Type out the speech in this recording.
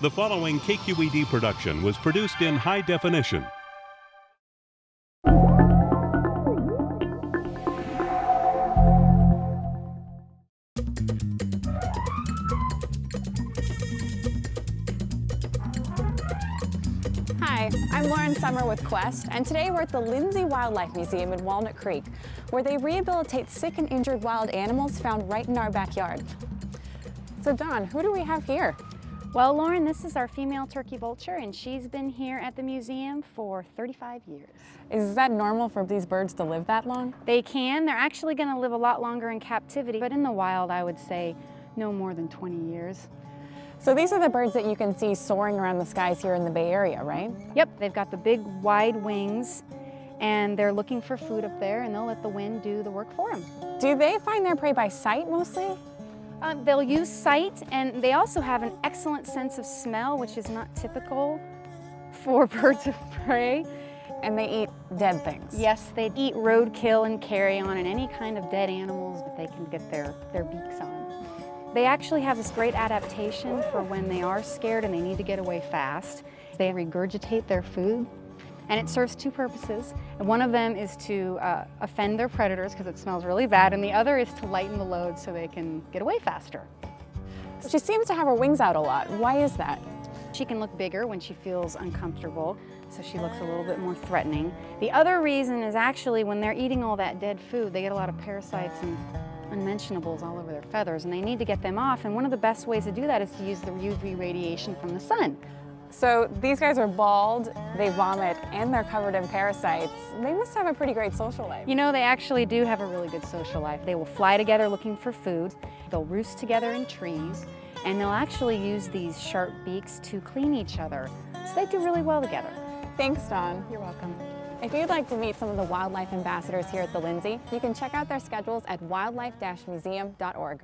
The following KQED production was produced in high definition. Hi, I'm Lauren Sommer with Quest, and today we're at the Lindsay Wildlife Museum in Walnut Creek, where they rehabilitate sick and injured wild animals found right in our backyard. So Don, who do we have here? Well, Lauren, this is our female turkey vulture, and she's been here at the museum for 35 years. Is that normal for these birds to live that long? They can. They're actually going to live a lot longer in captivity, but in the wild, I would say no more than 20 years. So these are the birds that you can see soaring around the skies here in the Bay Area, right? Yep, they've got the big wide wings, and they're looking for food up there, and they'll let the wind do the work for them. Do they find their prey by sight mostly? Uh, they'll use sight, and they also have an excellent sense of smell, which is not typical for birds of prey. And they eat dead things? Yes, they eat roadkill and carrion and any kind of dead animals that they can get their, their beaks on. They actually have this great adaptation for when they are scared and they need to get away fast. They regurgitate their food, and it serves two purposes. And one of them is to uh, offend their predators because it smells really bad, and the other is to lighten the load so they can get away faster. She seems to have her wings out a lot. Why is that? She can look bigger when she feels uncomfortable, so she looks a little bit more threatening. The other reason is actually when they're eating all that dead food, they get a lot of parasites and unmentionables all over their feathers, and they need to get them off. And one of the best ways to do that is to use the UV radiation from the sun. So these guys are bald, they vomit, and they're covered in parasites. They must have a pretty great social life. You know, they actually do have a really good social life. They will fly together looking for food, they'll roost together in trees, and they'll actually use these sharp beaks to clean each other. So they do really well together. Thanks, Dawn. You're welcome. If you'd like to meet some of the wildlife ambassadors here at the Lindsay, you can check out their schedules at wildlife-museum.org.